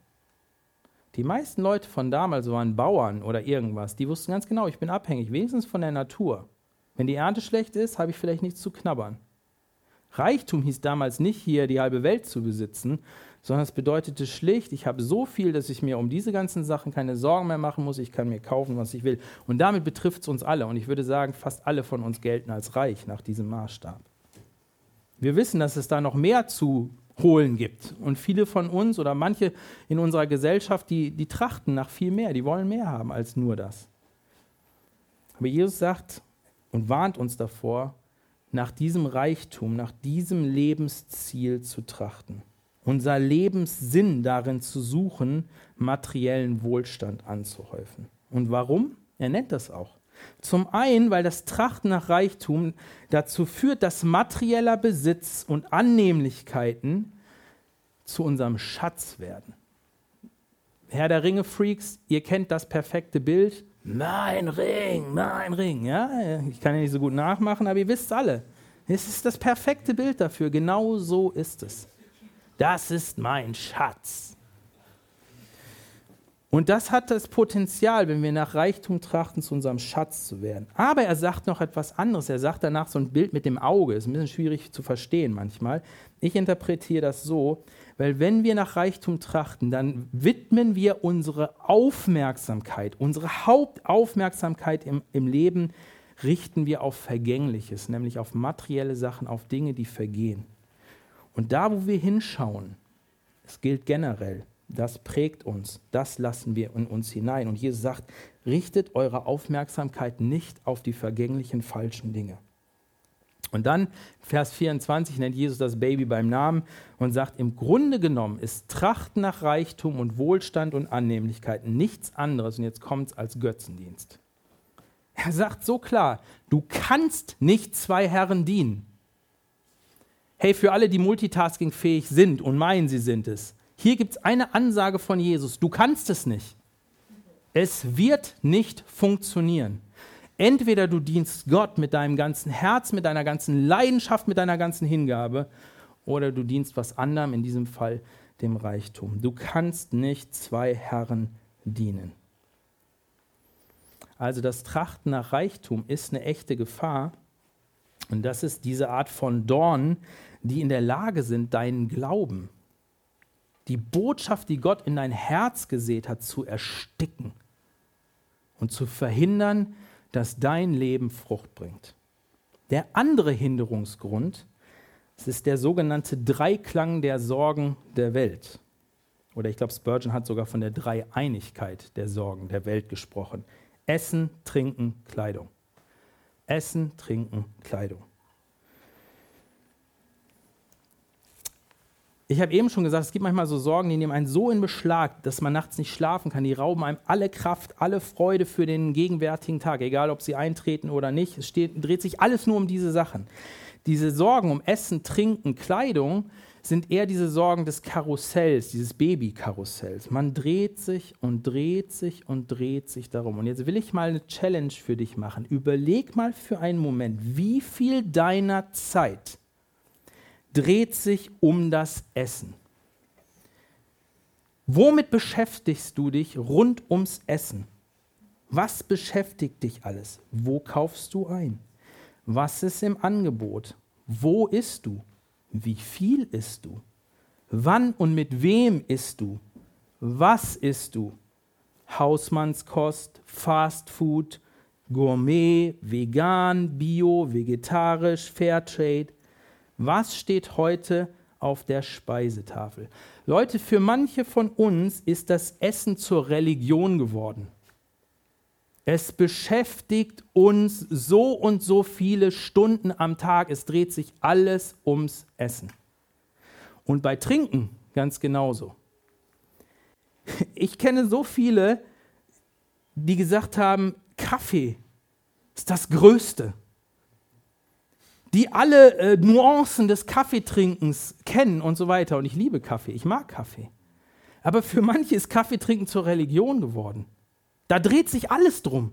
Die meisten Leute von damals waren Bauern oder irgendwas, die wussten ganz genau, ich bin abhängig, wenigstens von der Natur. Wenn die Ernte schlecht ist, habe ich vielleicht nichts zu knabbern. Reichtum hieß damals nicht hier die halbe Welt zu besitzen, sondern es bedeutete schlicht, ich habe so viel, dass ich mir um diese ganzen Sachen keine Sorgen mehr machen muss, ich kann mir kaufen, was ich will. Und damit betrifft es uns alle. Und ich würde sagen, fast alle von uns gelten als reich nach diesem Maßstab. Wir wissen, dass es da noch mehr zu holen gibt. Und viele von uns oder manche in unserer Gesellschaft, die, die trachten nach viel mehr, die wollen mehr haben als nur das. Aber Jesus sagt und warnt uns davor, nach diesem Reichtum, nach diesem Lebensziel zu trachten. Unser Lebenssinn darin zu suchen, materiellen Wohlstand anzuhäufen. Und warum? Er nennt das auch. Zum einen, weil das Trachten nach Reichtum dazu führt, dass materieller Besitz und Annehmlichkeiten zu unserem Schatz werden. Herr der Ringe-Freaks, ihr kennt das perfekte Bild. Mein Ring, mein Ring. Ja, ich kann ja nicht so gut nachmachen, aber ihr wisst alle. Es ist das perfekte Bild dafür. Genau so ist es. Das ist mein Schatz. Und das hat das Potenzial, wenn wir nach Reichtum trachten, zu unserem Schatz zu werden. Aber er sagt noch etwas anderes. Er sagt danach so ein Bild mit dem Auge. Ist ein bisschen schwierig zu verstehen manchmal. Ich interpretiere das so, weil wenn wir nach Reichtum trachten, dann widmen wir unsere Aufmerksamkeit, unsere Hauptaufmerksamkeit im, im Leben, richten wir auf Vergängliches, nämlich auf materielle Sachen, auf Dinge, die vergehen. Und da, wo wir hinschauen, es gilt generell, das prägt uns, das lassen wir in uns hinein. Und Jesus sagt, richtet eure Aufmerksamkeit nicht auf die vergänglichen falschen Dinge. Und dann, Vers 24, nennt Jesus das Baby beim Namen und sagt, im Grunde genommen ist Trachten nach Reichtum und Wohlstand und Annehmlichkeit nichts anderes, und jetzt kommt es als Götzendienst. Er sagt so klar, du kannst nicht zwei Herren dienen. Hey, für alle, die multitaskingfähig sind und meinen, sie sind es, hier gibt es eine Ansage von Jesus, du kannst es nicht. Es wird nicht funktionieren. Entweder du dienst Gott mit deinem ganzen Herz, mit deiner ganzen Leidenschaft, mit deiner ganzen Hingabe, oder du dienst was anderem, in diesem Fall dem Reichtum. Du kannst nicht zwei Herren dienen. Also das Trachten nach Reichtum ist eine echte Gefahr. Und das ist diese Art von Dornen, die in der Lage sind, deinen Glauben, die Botschaft, die Gott in dein Herz gesät hat, zu ersticken und zu verhindern, dass dein Leben Frucht bringt. Der andere Hinderungsgrund, es ist der sogenannte Dreiklang der Sorgen der Welt. Oder ich glaube, Spurgeon hat sogar von der Dreieinigkeit der Sorgen der Welt gesprochen. Essen, Trinken, Kleidung. Essen, Trinken, Kleidung. Ich habe eben schon gesagt, es gibt manchmal so Sorgen, die nehmen einen so in Beschlag, dass man nachts nicht schlafen kann. Die rauben einem alle Kraft, alle Freude für den gegenwärtigen Tag, egal ob sie eintreten oder nicht. Es steht, dreht sich alles nur um diese Sachen. Diese Sorgen um Essen, Trinken, Kleidung sind eher diese Sorgen des Karussells, dieses Babykarussells. Man dreht sich und dreht sich und dreht sich darum. Und jetzt will ich mal eine Challenge für dich machen. Überleg mal für einen Moment, wie viel deiner Zeit dreht sich um das Essen. Womit beschäftigst du dich rund ums Essen? Was beschäftigt dich alles? Wo kaufst du ein? Was ist im Angebot? Wo isst du? Wie viel isst du? Wann und mit wem isst du? Was isst du? Hausmannskost, Fast Food, Gourmet, vegan, bio, vegetarisch, Fairtrade. Was steht heute auf der Speisetafel? Leute, für manche von uns ist das Essen zur Religion geworden. Es beschäftigt uns so und so viele Stunden am Tag. Es dreht sich alles ums Essen. Und bei Trinken ganz genauso. Ich kenne so viele, die gesagt haben, Kaffee ist das Größte die alle äh, Nuancen des Kaffeetrinkens kennen und so weiter. Und ich liebe Kaffee, ich mag Kaffee. Aber für manche ist Kaffeetrinken zur Religion geworden. Da dreht sich alles drum.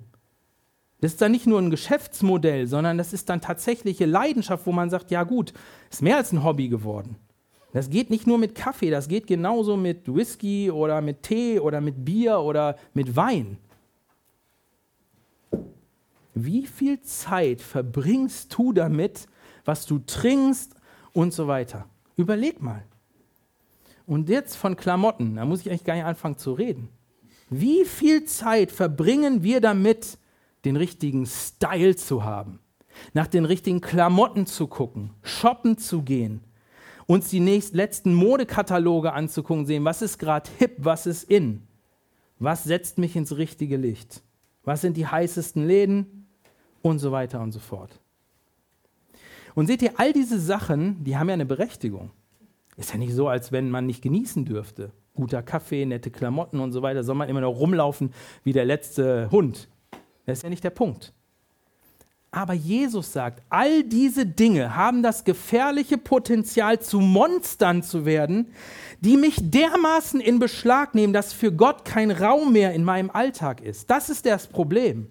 Das ist dann nicht nur ein Geschäftsmodell, sondern das ist dann tatsächliche Leidenschaft, wo man sagt, ja gut, ist mehr als ein Hobby geworden. Das geht nicht nur mit Kaffee, das geht genauso mit Whisky oder mit Tee oder mit Bier oder mit Wein. Wie viel Zeit verbringst du damit, was du trinkst und so weiter? Überleg mal. Und jetzt von Klamotten, da muss ich eigentlich gar nicht anfangen zu reden. Wie viel Zeit verbringen wir damit, den richtigen Style zu haben, nach den richtigen Klamotten zu gucken, shoppen zu gehen, uns die nächst, letzten Modekataloge anzugucken, sehen, was ist gerade hip, was ist in, was setzt mich ins richtige Licht, was sind die heißesten Läden, und so weiter und so fort. Und seht ihr, all diese Sachen, die haben ja eine Berechtigung. Ist ja nicht so, als wenn man nicht genießen dürfte. Guter Kaffee, nette Klamotten und so weiter, soll man immer noch rumlaufen wie der letzte Hund. Das ist ja nicht der Punkt. Aber Jesus sagt, all diese Dinge haben das gefährliche Potenzial, zu Monstern zu werden, die mich dermaßen in Beschlag nehmen, dass für Gott kein Raum mehr in meinem Alltag ist. Das ist das Problem.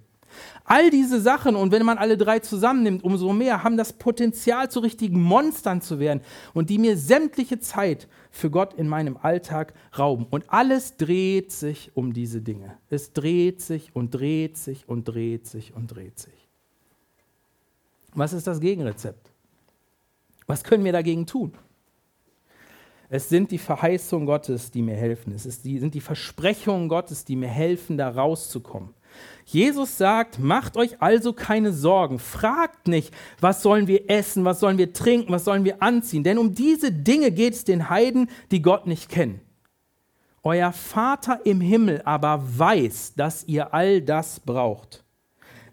All diese Sachen, und wenn man alle drei zusammennimmt, umso mehr, haben das Potenzial, zu richtigen Monstern zu werden und die mir sämtliche Zeit für Gott in meinem Alltag rauben. Und alles dreht sich um diese Dinge. Es dreht sich und dreht sich und dreht sich und dreht sich. Was ist das Gegenrezept? Was können wir dagegen tun? Es sind die Verheißungen Gottes, die mir helfen. Es die, sind die Versprechungen Gottes, die mir helfen, da rauszukommen. Jesus sagt, macht euch also keine Sorgen. Fragt nicht, was sollen wir essen, was sollen wir trinken, was sollen wir anziehen. Denn um diese Dinge geht es den Heiden, die Gott nicht kennen. Euer Vater im Himmel aber weiß, dass ihr all das braucht.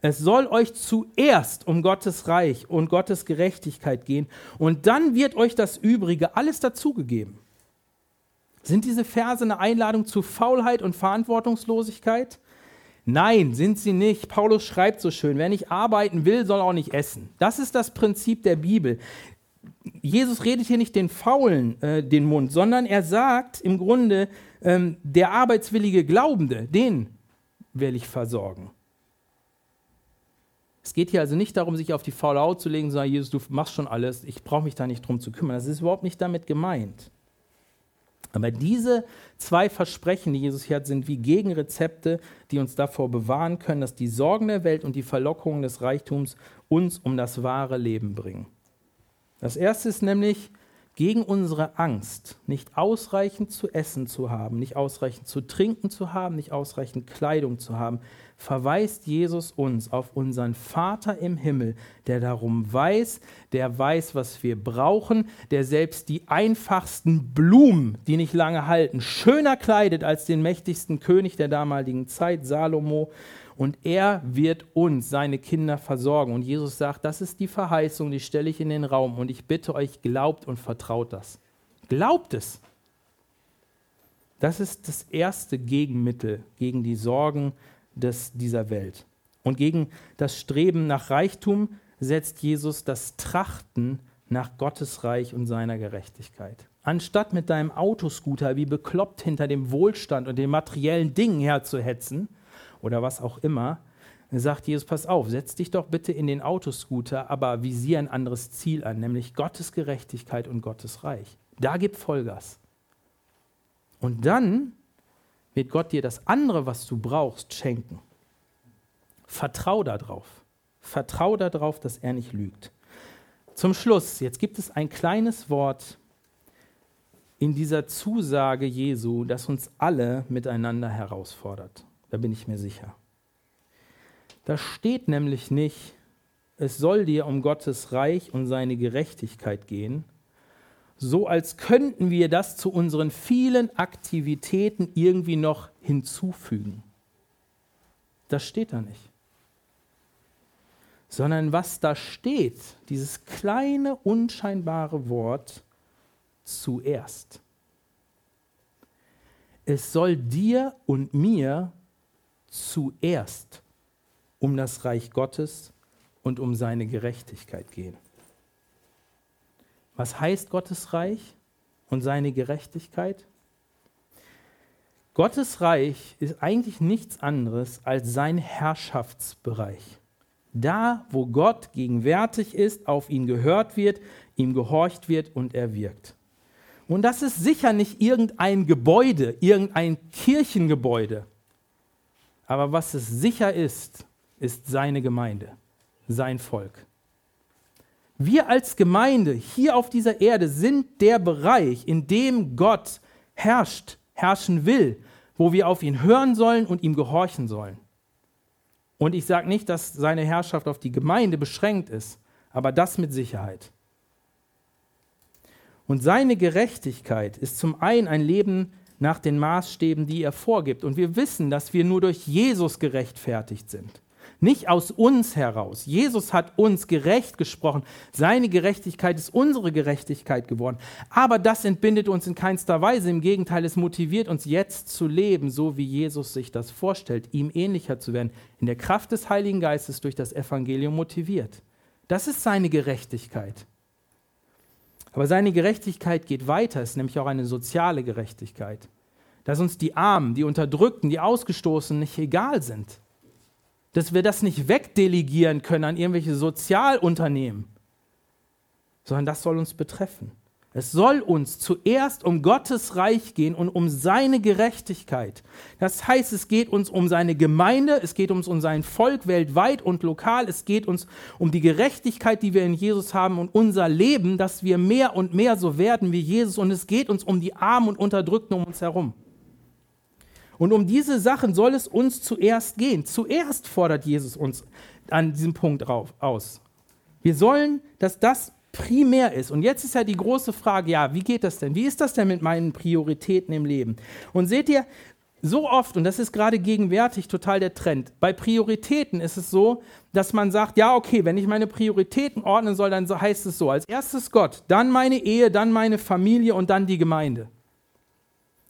Es soll euch zuerst um Gottes Reich und Gottes Gerechtigkeit gehen und dann wird euch das Übrige alles dazugegeben. Sind diese Verse eine Einladung zu Faulheit und Verantwortungslosigkeit? Nein, sind sie nicht. Paulus schreibt so schön, wer nicht arbeiten will, soll auch nicht essen. Das ist das Prinzip der Bibel. Jesus redet hier nicht den Faulen äh, den Mund, sondern er sagt im Grunde, ähm, der arbeitswillige Glaubende, den will ich versorgen. Es geht hier also nicht darum, sich auf die faule Haut zu legen und zu sagen, Jesus, du machst schon alles, ich brauche mich da nicht drum zu kümmern. Das ist überhaupt nicht damit gemeint. Aber diese zwei Versprechen, die Jesus hier hat, sind wie Gegenrezepte, die uns davor bewahren können, dass die Sorgen der Welt und die Verlockungen des Reichtums uns um das wahre Leben bringen. Das erste ist nämlich, gegen unsere Angst, nicht ausreichend zu essen zu haben, nicht ausreichend zu trinken zu haben, nicht ausreichend Kleidung zu haben, verweist Jesus uns auf unseren Vater im Himmel, der darum weiß, der weiß, was wir brauchen, der selbst die einfachsten Blumen, die nicht lange halten, schöner kleidet als den mächtigsten König der damaligen Zeit, Salomo. Und er wird uns, seine Kinder, versorgen. Und Jesus sagt, das ist die Verheißung, die stelle ich in den Raum. Und ich bitte euch, glaubt und vertraut das. Glaubt es. Das ist das erste Gegenmittel gegen die Sorgen des, dieser Welt. Und gegen das Streben nach Reichtum setzt Jesus das Trachten nach Gottes Reich und seiner Gerechtigkeit. Anstatt mit deinem Autoscooter wie bekloppt hinter dem Wohlstand und den materiellen Dingen herzuhetzen oder was auch immer, sagt Jesus, pass auf, setz dich doch bitte in den Autoscooter, aber visier ein anderes Ziel an, nämlich Gottes Gerechtigkeit und Gottes Reich. Da gib Vollgas. Und dann wird Gott dir das andere, was du brauchst, schenken. Vertrau darauf. Vertrau darauf, dass er nicht lügt. Zum Schluss, jetzt gibt es ein kleines Wort in dieser Zusage Jesu, das uns alle miteinander herausfordert. Da bin ich mir sicher. Da steht nämlich nicht, es soll dir um Gottes Reich und seine Gerechtigkeit gehen, so als könnten wir das zu unseren vielen Aktivitäten irgendwie noch hinzufügen. Das steht da nicht. Sondern was da steht, dieses kleine, unscheinbare Wort zuerst. Es soll dir und mir zuerst um das Reich Gottes und um seine Gerechtigkeit gehen. Was heißt Gottes Reich und seine Gerechtigkeit? Gottes Reich ist eigentlich nichts anderes als sein Herrschaftsbereich. Da, wo Gott gegenwärtig ist, auf ihn gehört wird, ihm gehorcht wird und er wirkt. Und das ist sicher nicht irgendein Gebäude, irgendein Kirchengebäude. Aber was es sicher ist, ist seine Gemeinde, sein Volk. Wir als Gemeinde hier auf dieser Erde sind der Bereich, in dem Gott herrscht, herrschen will, wo wir auf ihn hören sollen und ihm gehorchen sollen. Und ich sage nicht, dass seine Herrschaft auf die Gemeinde beschränkt ist, aber das mit Sicherheit. Und seine Gerechtigkeit ist zum einen ein Leben nach den Maßstäben, die er vorgibt. Und wir wissen, dass wir nur durch Jesus gerechtfertigt sind. nicht aus uns heraus. Jesus hat uns gerecht gesprochen. Seine Gerechtigkeit ist unsere Gerechtigkeit geworden. Aber das entbindet uns in keinster Weise. Im Gegenteil, es motiviert uns jetzt zu leben, so wie Jesus sich das vorstellt, ihm ähnlicher zu werden, in der Kraft des Heiligen Geistes durch das Evangelium motiviert. Das ist seine Gerechtigkeit. Aber seine Gerechtigkeit geht weiter, es ist nämlich auch eine soziale Gerechtigkeit. Dass uns die Armen, die Unterdrückten, die Ausgestoßenen nicht egal sind. Dass wir das nicht wegdelegieren können an irgendwelche Sozialunternehmen, sondern das soll uns betreffen. Es soll uns zuerst um Gottes Reich gehen und um seine Gerechtigkeit. Das heißt, es geht uns um seine Gemeinde, es geht uns um sein Volk weltweit und lokal, es geht uns um die Gerechtigkeit, die wir in Jesus haben und unser Leben, dass wir mehr und mehr so werden wie Jesus und es geht uns um die Armen und Unterdrückten um uns herum. Und um diese Sachen soll es uns zuerst gehen. Zuerst fordert Jesus uns an diesem Punkt aus. Wir sollen, dass das primär ist. Und jetzt ist ja die große Frage, ja, wie geht das denn? Wie ist das denn mit meinen Prioritäten im Leben? Und seht ihr, so oft, und das ist gerade gegenwärtig total der Trend, bei Prioritäten ist es so, dass man sagt, ja, okay, wenn ich meine Prioritäten ordnen soll, dann heißt es so, als erstes Gott, dann meine Ehe, dann meine Familie und dann die Gemeinde.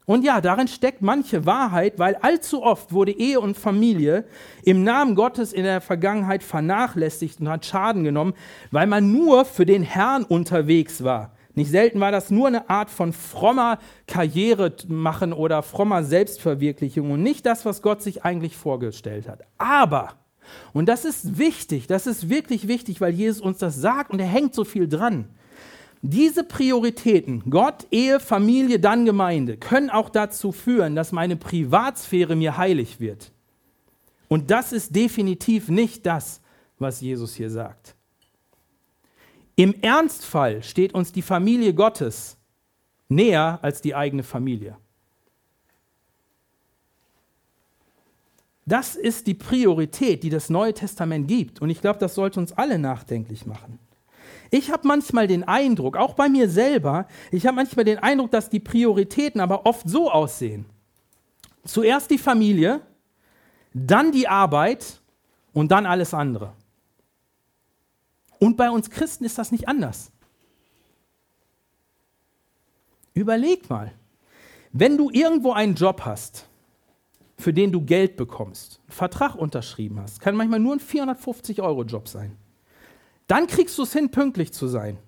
Und ja, darin steckt manche Wahrheit, weil allzu oft wurde Ehe und Familie im Namen Gottes in der Vergangenheit vernachlässigt und hat Schaden genommen, weil man nur für den Herrn unterwegs war. Nicht selten war das nur eine Art von frommer Karriere machen oder frommer Selbstverwirklichung und nicht das, was Gott sich eigentlich vorgestellt hat. Aber, und das ist wichtig, das ist wirklich wichtig, weil Jesus uns das sagt und er hängt so viel dran. Diese Prioritäten, Gott, Ehe, Familie, dann Gemeinde, können auch dazu führen, dass meine Privatsphäre mir heilig wird. Und das ist definitiv nicht das, was Jesus hier sagt. Im Ernstfall steht uns die Familie Gottes näher als die eigene Familie. Das ist die Priorität, die das Neue Testament gibt. Und ich glaube, das sollte uns alle nachdenklich machen. Ich habe manchmal den Eindruck, auch bei mir selber, ich habe manchmal den Eindruck, dass die Prioritäten aber oft so aussehen. Zuerst die Familie, dann die Arbeit und dann alles andere. Und bei uns Christen ist das nicht anders. Überleg mal, wenn du irgendwo einen Job hast, für den du Geld bekommst, einen Vertrag unterschrieben hast, kann manchmal nur ein 450-Euro-Job sein. Dann kriegst du es hin, pünktlich zu sein.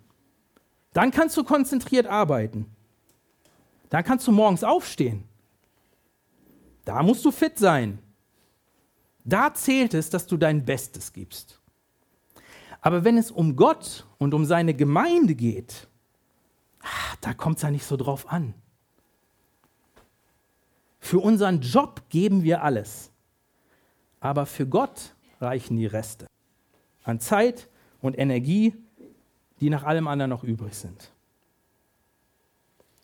Dann kannst du konzentriert arbeiten. Dann kannst du morgens aufstehen. Da musst du fit sein. Da zählt es, dass du dein Bestes gibst. Aber wenn es um Gott und um seine Gemeinde geht, ah, da kommt es ja nicht so drauf an. Für unseren Job geben wir alles. Aber für Gott reichen die Reste. An Zeit, und Energie, die nach allem anderen noch übrig sind.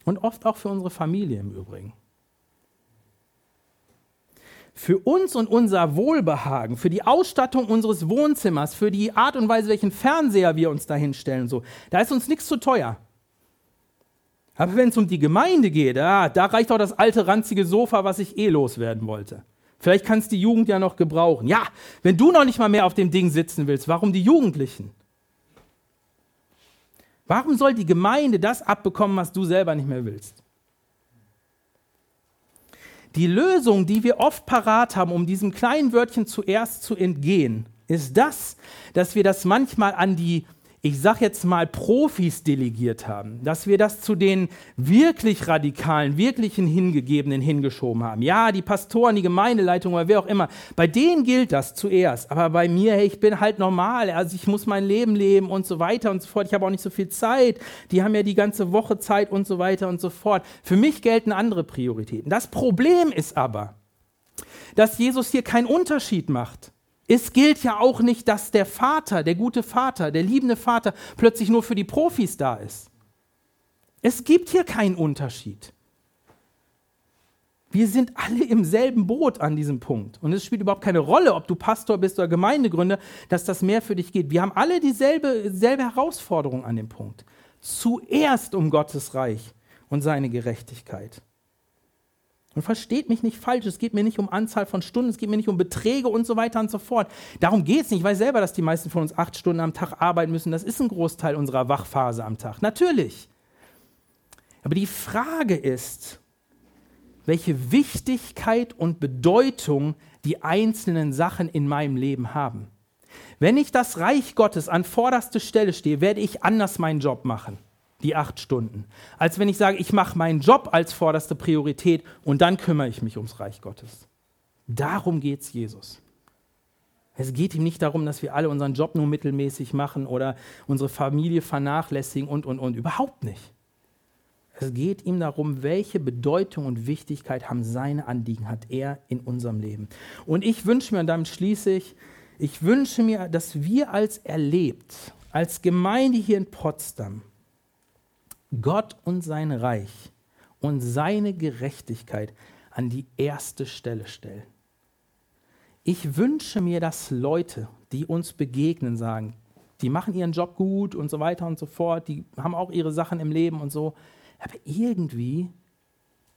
Und oft auch für unsere Familie im Übrigen. Für uns und unser Wohlbehagen, für die Ausstattung unseres Wohnzimmers, für die Art und Weise, welchen Fernseher wir uns dahinstellen, so, da ist uns nichts zu teuer. Aber wenn es um die Gemeinde geht, ah, da reicht auch das alte ranzige Sofa, was ich eh loswerden wollte. Vielleicht kannst die Jugend ja noch gebrauchen. Ja, wenn du noch nicht mal mehr auf dem Ding sitzen willst, warum die Jugendlichen? Warum soll die Gemeinde das abbekommen, was du selber nicht mehr willst? Die Lösung, die wir oft parat haben, um diesem kleinen Wörtchen zuerst zu entgehen, ist das, dass wir das manchmal an die ich sag jetzt mal, Profis delegiert haben, dass wir das zu den wirklich radikalen, wirklichen Hingegebenen hingeschoben haben. Ja, die Pastoren, die Gemeindeleitung oder wer auch immer, bei denen gilt das zuerst. Aber bei mir, hey, ich bin halt normal, also ich muss mein Leben leben und so weiter und so fort. Ich habe auch nicht so viel Zeit. Die haben ja die ganze Woche Zeit und so weiter und so fort. Für mich gelten andere Prioritäten. Das Problem ist aber, dass Jesus hier keinen Unterschied macht. Es gilt ja auch nicht, dass der Vater, der gute Vater, der liebende Vater plötzlich nur für die Profis da ist. Es gibt hier keinen Unterschied. Wir sind alle im selben Boot an diesem Punkt. Und es spielt überhaupt keine Rolle, ob du Pastor bist oder Gemeindegründer, dass das mehr für dich geht. Wir haben alle dieselbe, dieselbe Herausforderung an dem Punkt. Zuerst um Gottes Reich und seine Gerechtigkeit. Und versteht mich nicht falsch, es geht mir nicht um Anzahl von Stunden, es geht mir nicht um Beträge und so weiter und so fort. Darum geht es nicht. Ich weiß selber, dass die meisten von uns acht Stunden am Tag arbeiten müssen. Das ist ein Großteil unserer Wachphase am Tag. Natürlich. Aber die Frage ist, welche Wichtigkeit und Bedeutung die einzelnen Sachen in meinem Leben haben. Wenn ich das Reich Gottes an vorderster Stelle stehe, werde ich anders meinen Job machen die acht Stunden, als wenn ich sage, ich mache meinen Job als vorderste Priorität und dann kümmere ich mich ums Reich Gottes. Darum geht es Jesus. Es geht ihm nicht darum, dass wir alle unseren Job nur mittelmäßig machen oder unsere Familie vernachlässigen und, und, und. Überhaupt nicht. Es geht ihm darum, welche Bedeutung und Wichtigkeit haben seine Anliegen, hat er in unserem Leben. Und ich wünsche mir, und damit schließe ich, ich wünsche mir, dass wir als erlebt, als Gemeinde hier in Potsdam, Gott und sein Reich und seine Gerechtigkeit an die erste Stelle stellen. Ich wünsche mir, dass Leute, die uns begegnen, sagen, die machen ihren Job gut und so weiter und so fort, die haben auch ihre Sachen im Leben und so, aber irgendwie,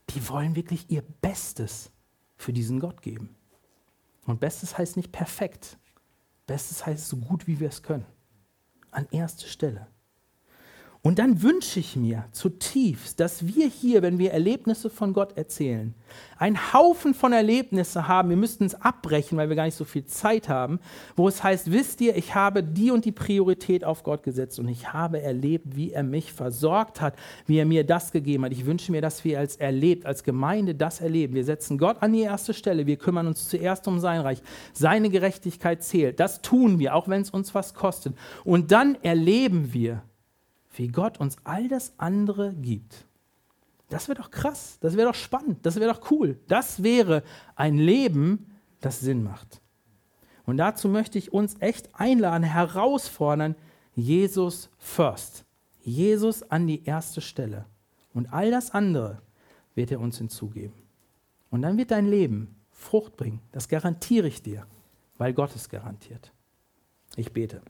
die wollen wirklich ihr Bestes für diesen Gott geben. Und Bestes heißt nicht perfekt. Bestes heißt so gut, wie wir es können. An erste Stelle. Und dann wünsche ich mir zutiefst, dass wir hier, wenn wir Erlebnisse von Gott erzählen, einen Haufen von Erlebnissen haben, wir müssten es abbrechen, weil wir gar nicht so viel Zeit haben, wo es heißt, wisst ihr, ich habe die und die Priorität auf Gott gesetzt und ich habe erlebt, wie er mich versorgt hat, wie er mir das gegeben hat. Ich wünsche mir, dass wir als erlebt, als Gemeinde das erleben. Wir setzen Gott an die erste Stelle, wir kümmern uns zuerst um sein Reich. Seine Gerechtigkeit zählt. Das tun wir, auch wenn es uns was kostet. Und dann erleben wir, wie Gott uns all das andere gibt. Das wäre doch krass, das wäre doch spannend, das wäre doch cool. Das wäre ein Leben, das Sinn macht. Und dazu möchte ich uns echt einladen, herausfordern, Jesus first. Jesus an die erste Stelle. Und all das andere wird er uns hinzugeben. Und dann wird dein Leben Frucht bringen. Das garantiere ich dir, weil Gott es garantiert. Ich bete.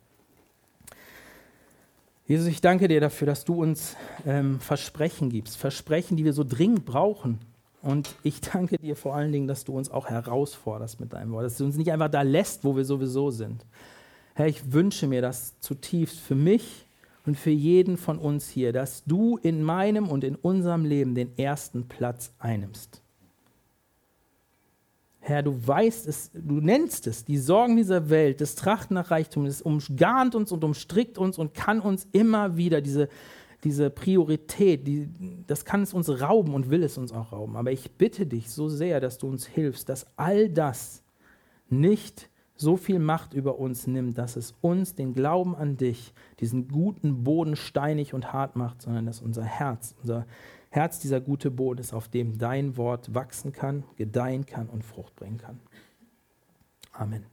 Jesus, ich danke dir dafür, dass du uns ähm, Versprechen gibst, Versprechen, die wir so dringend brauchen. Und ich danke dir vor allen Dingen, dass du uns auch herausforderst mit deinem Wort, dass du uns nicht einfach da lässt, wo wir sowieso sind. Herr, ich wünsche mir das zutiefst für mich und für jeden von uns hier, dass du in meinem und in unserem Leben den ersten Platz einnimmst. Herr, du weißt es, du nennst es, die Sorgen dieser Welt, das Trachten nach Reichtum, es umgarnt uns und umstrickt uns und kann uns immer wieder diese, diese Priorität, die, das kann es uns rauben und will es uns auch rauben. Aber ich bitte dich so sehr, dass du uns hilfst, dass all das nicht so viel Macht über uns nimmt, dass es uns den Glauben an dich, diesen guten Boden steinig und hart macht, sondern dass unser Herz, unser Herz dieser gute Boden ist, auf dem dein Wort wachsen kann, gedeihen kann und Frucht bringen kann. Amen.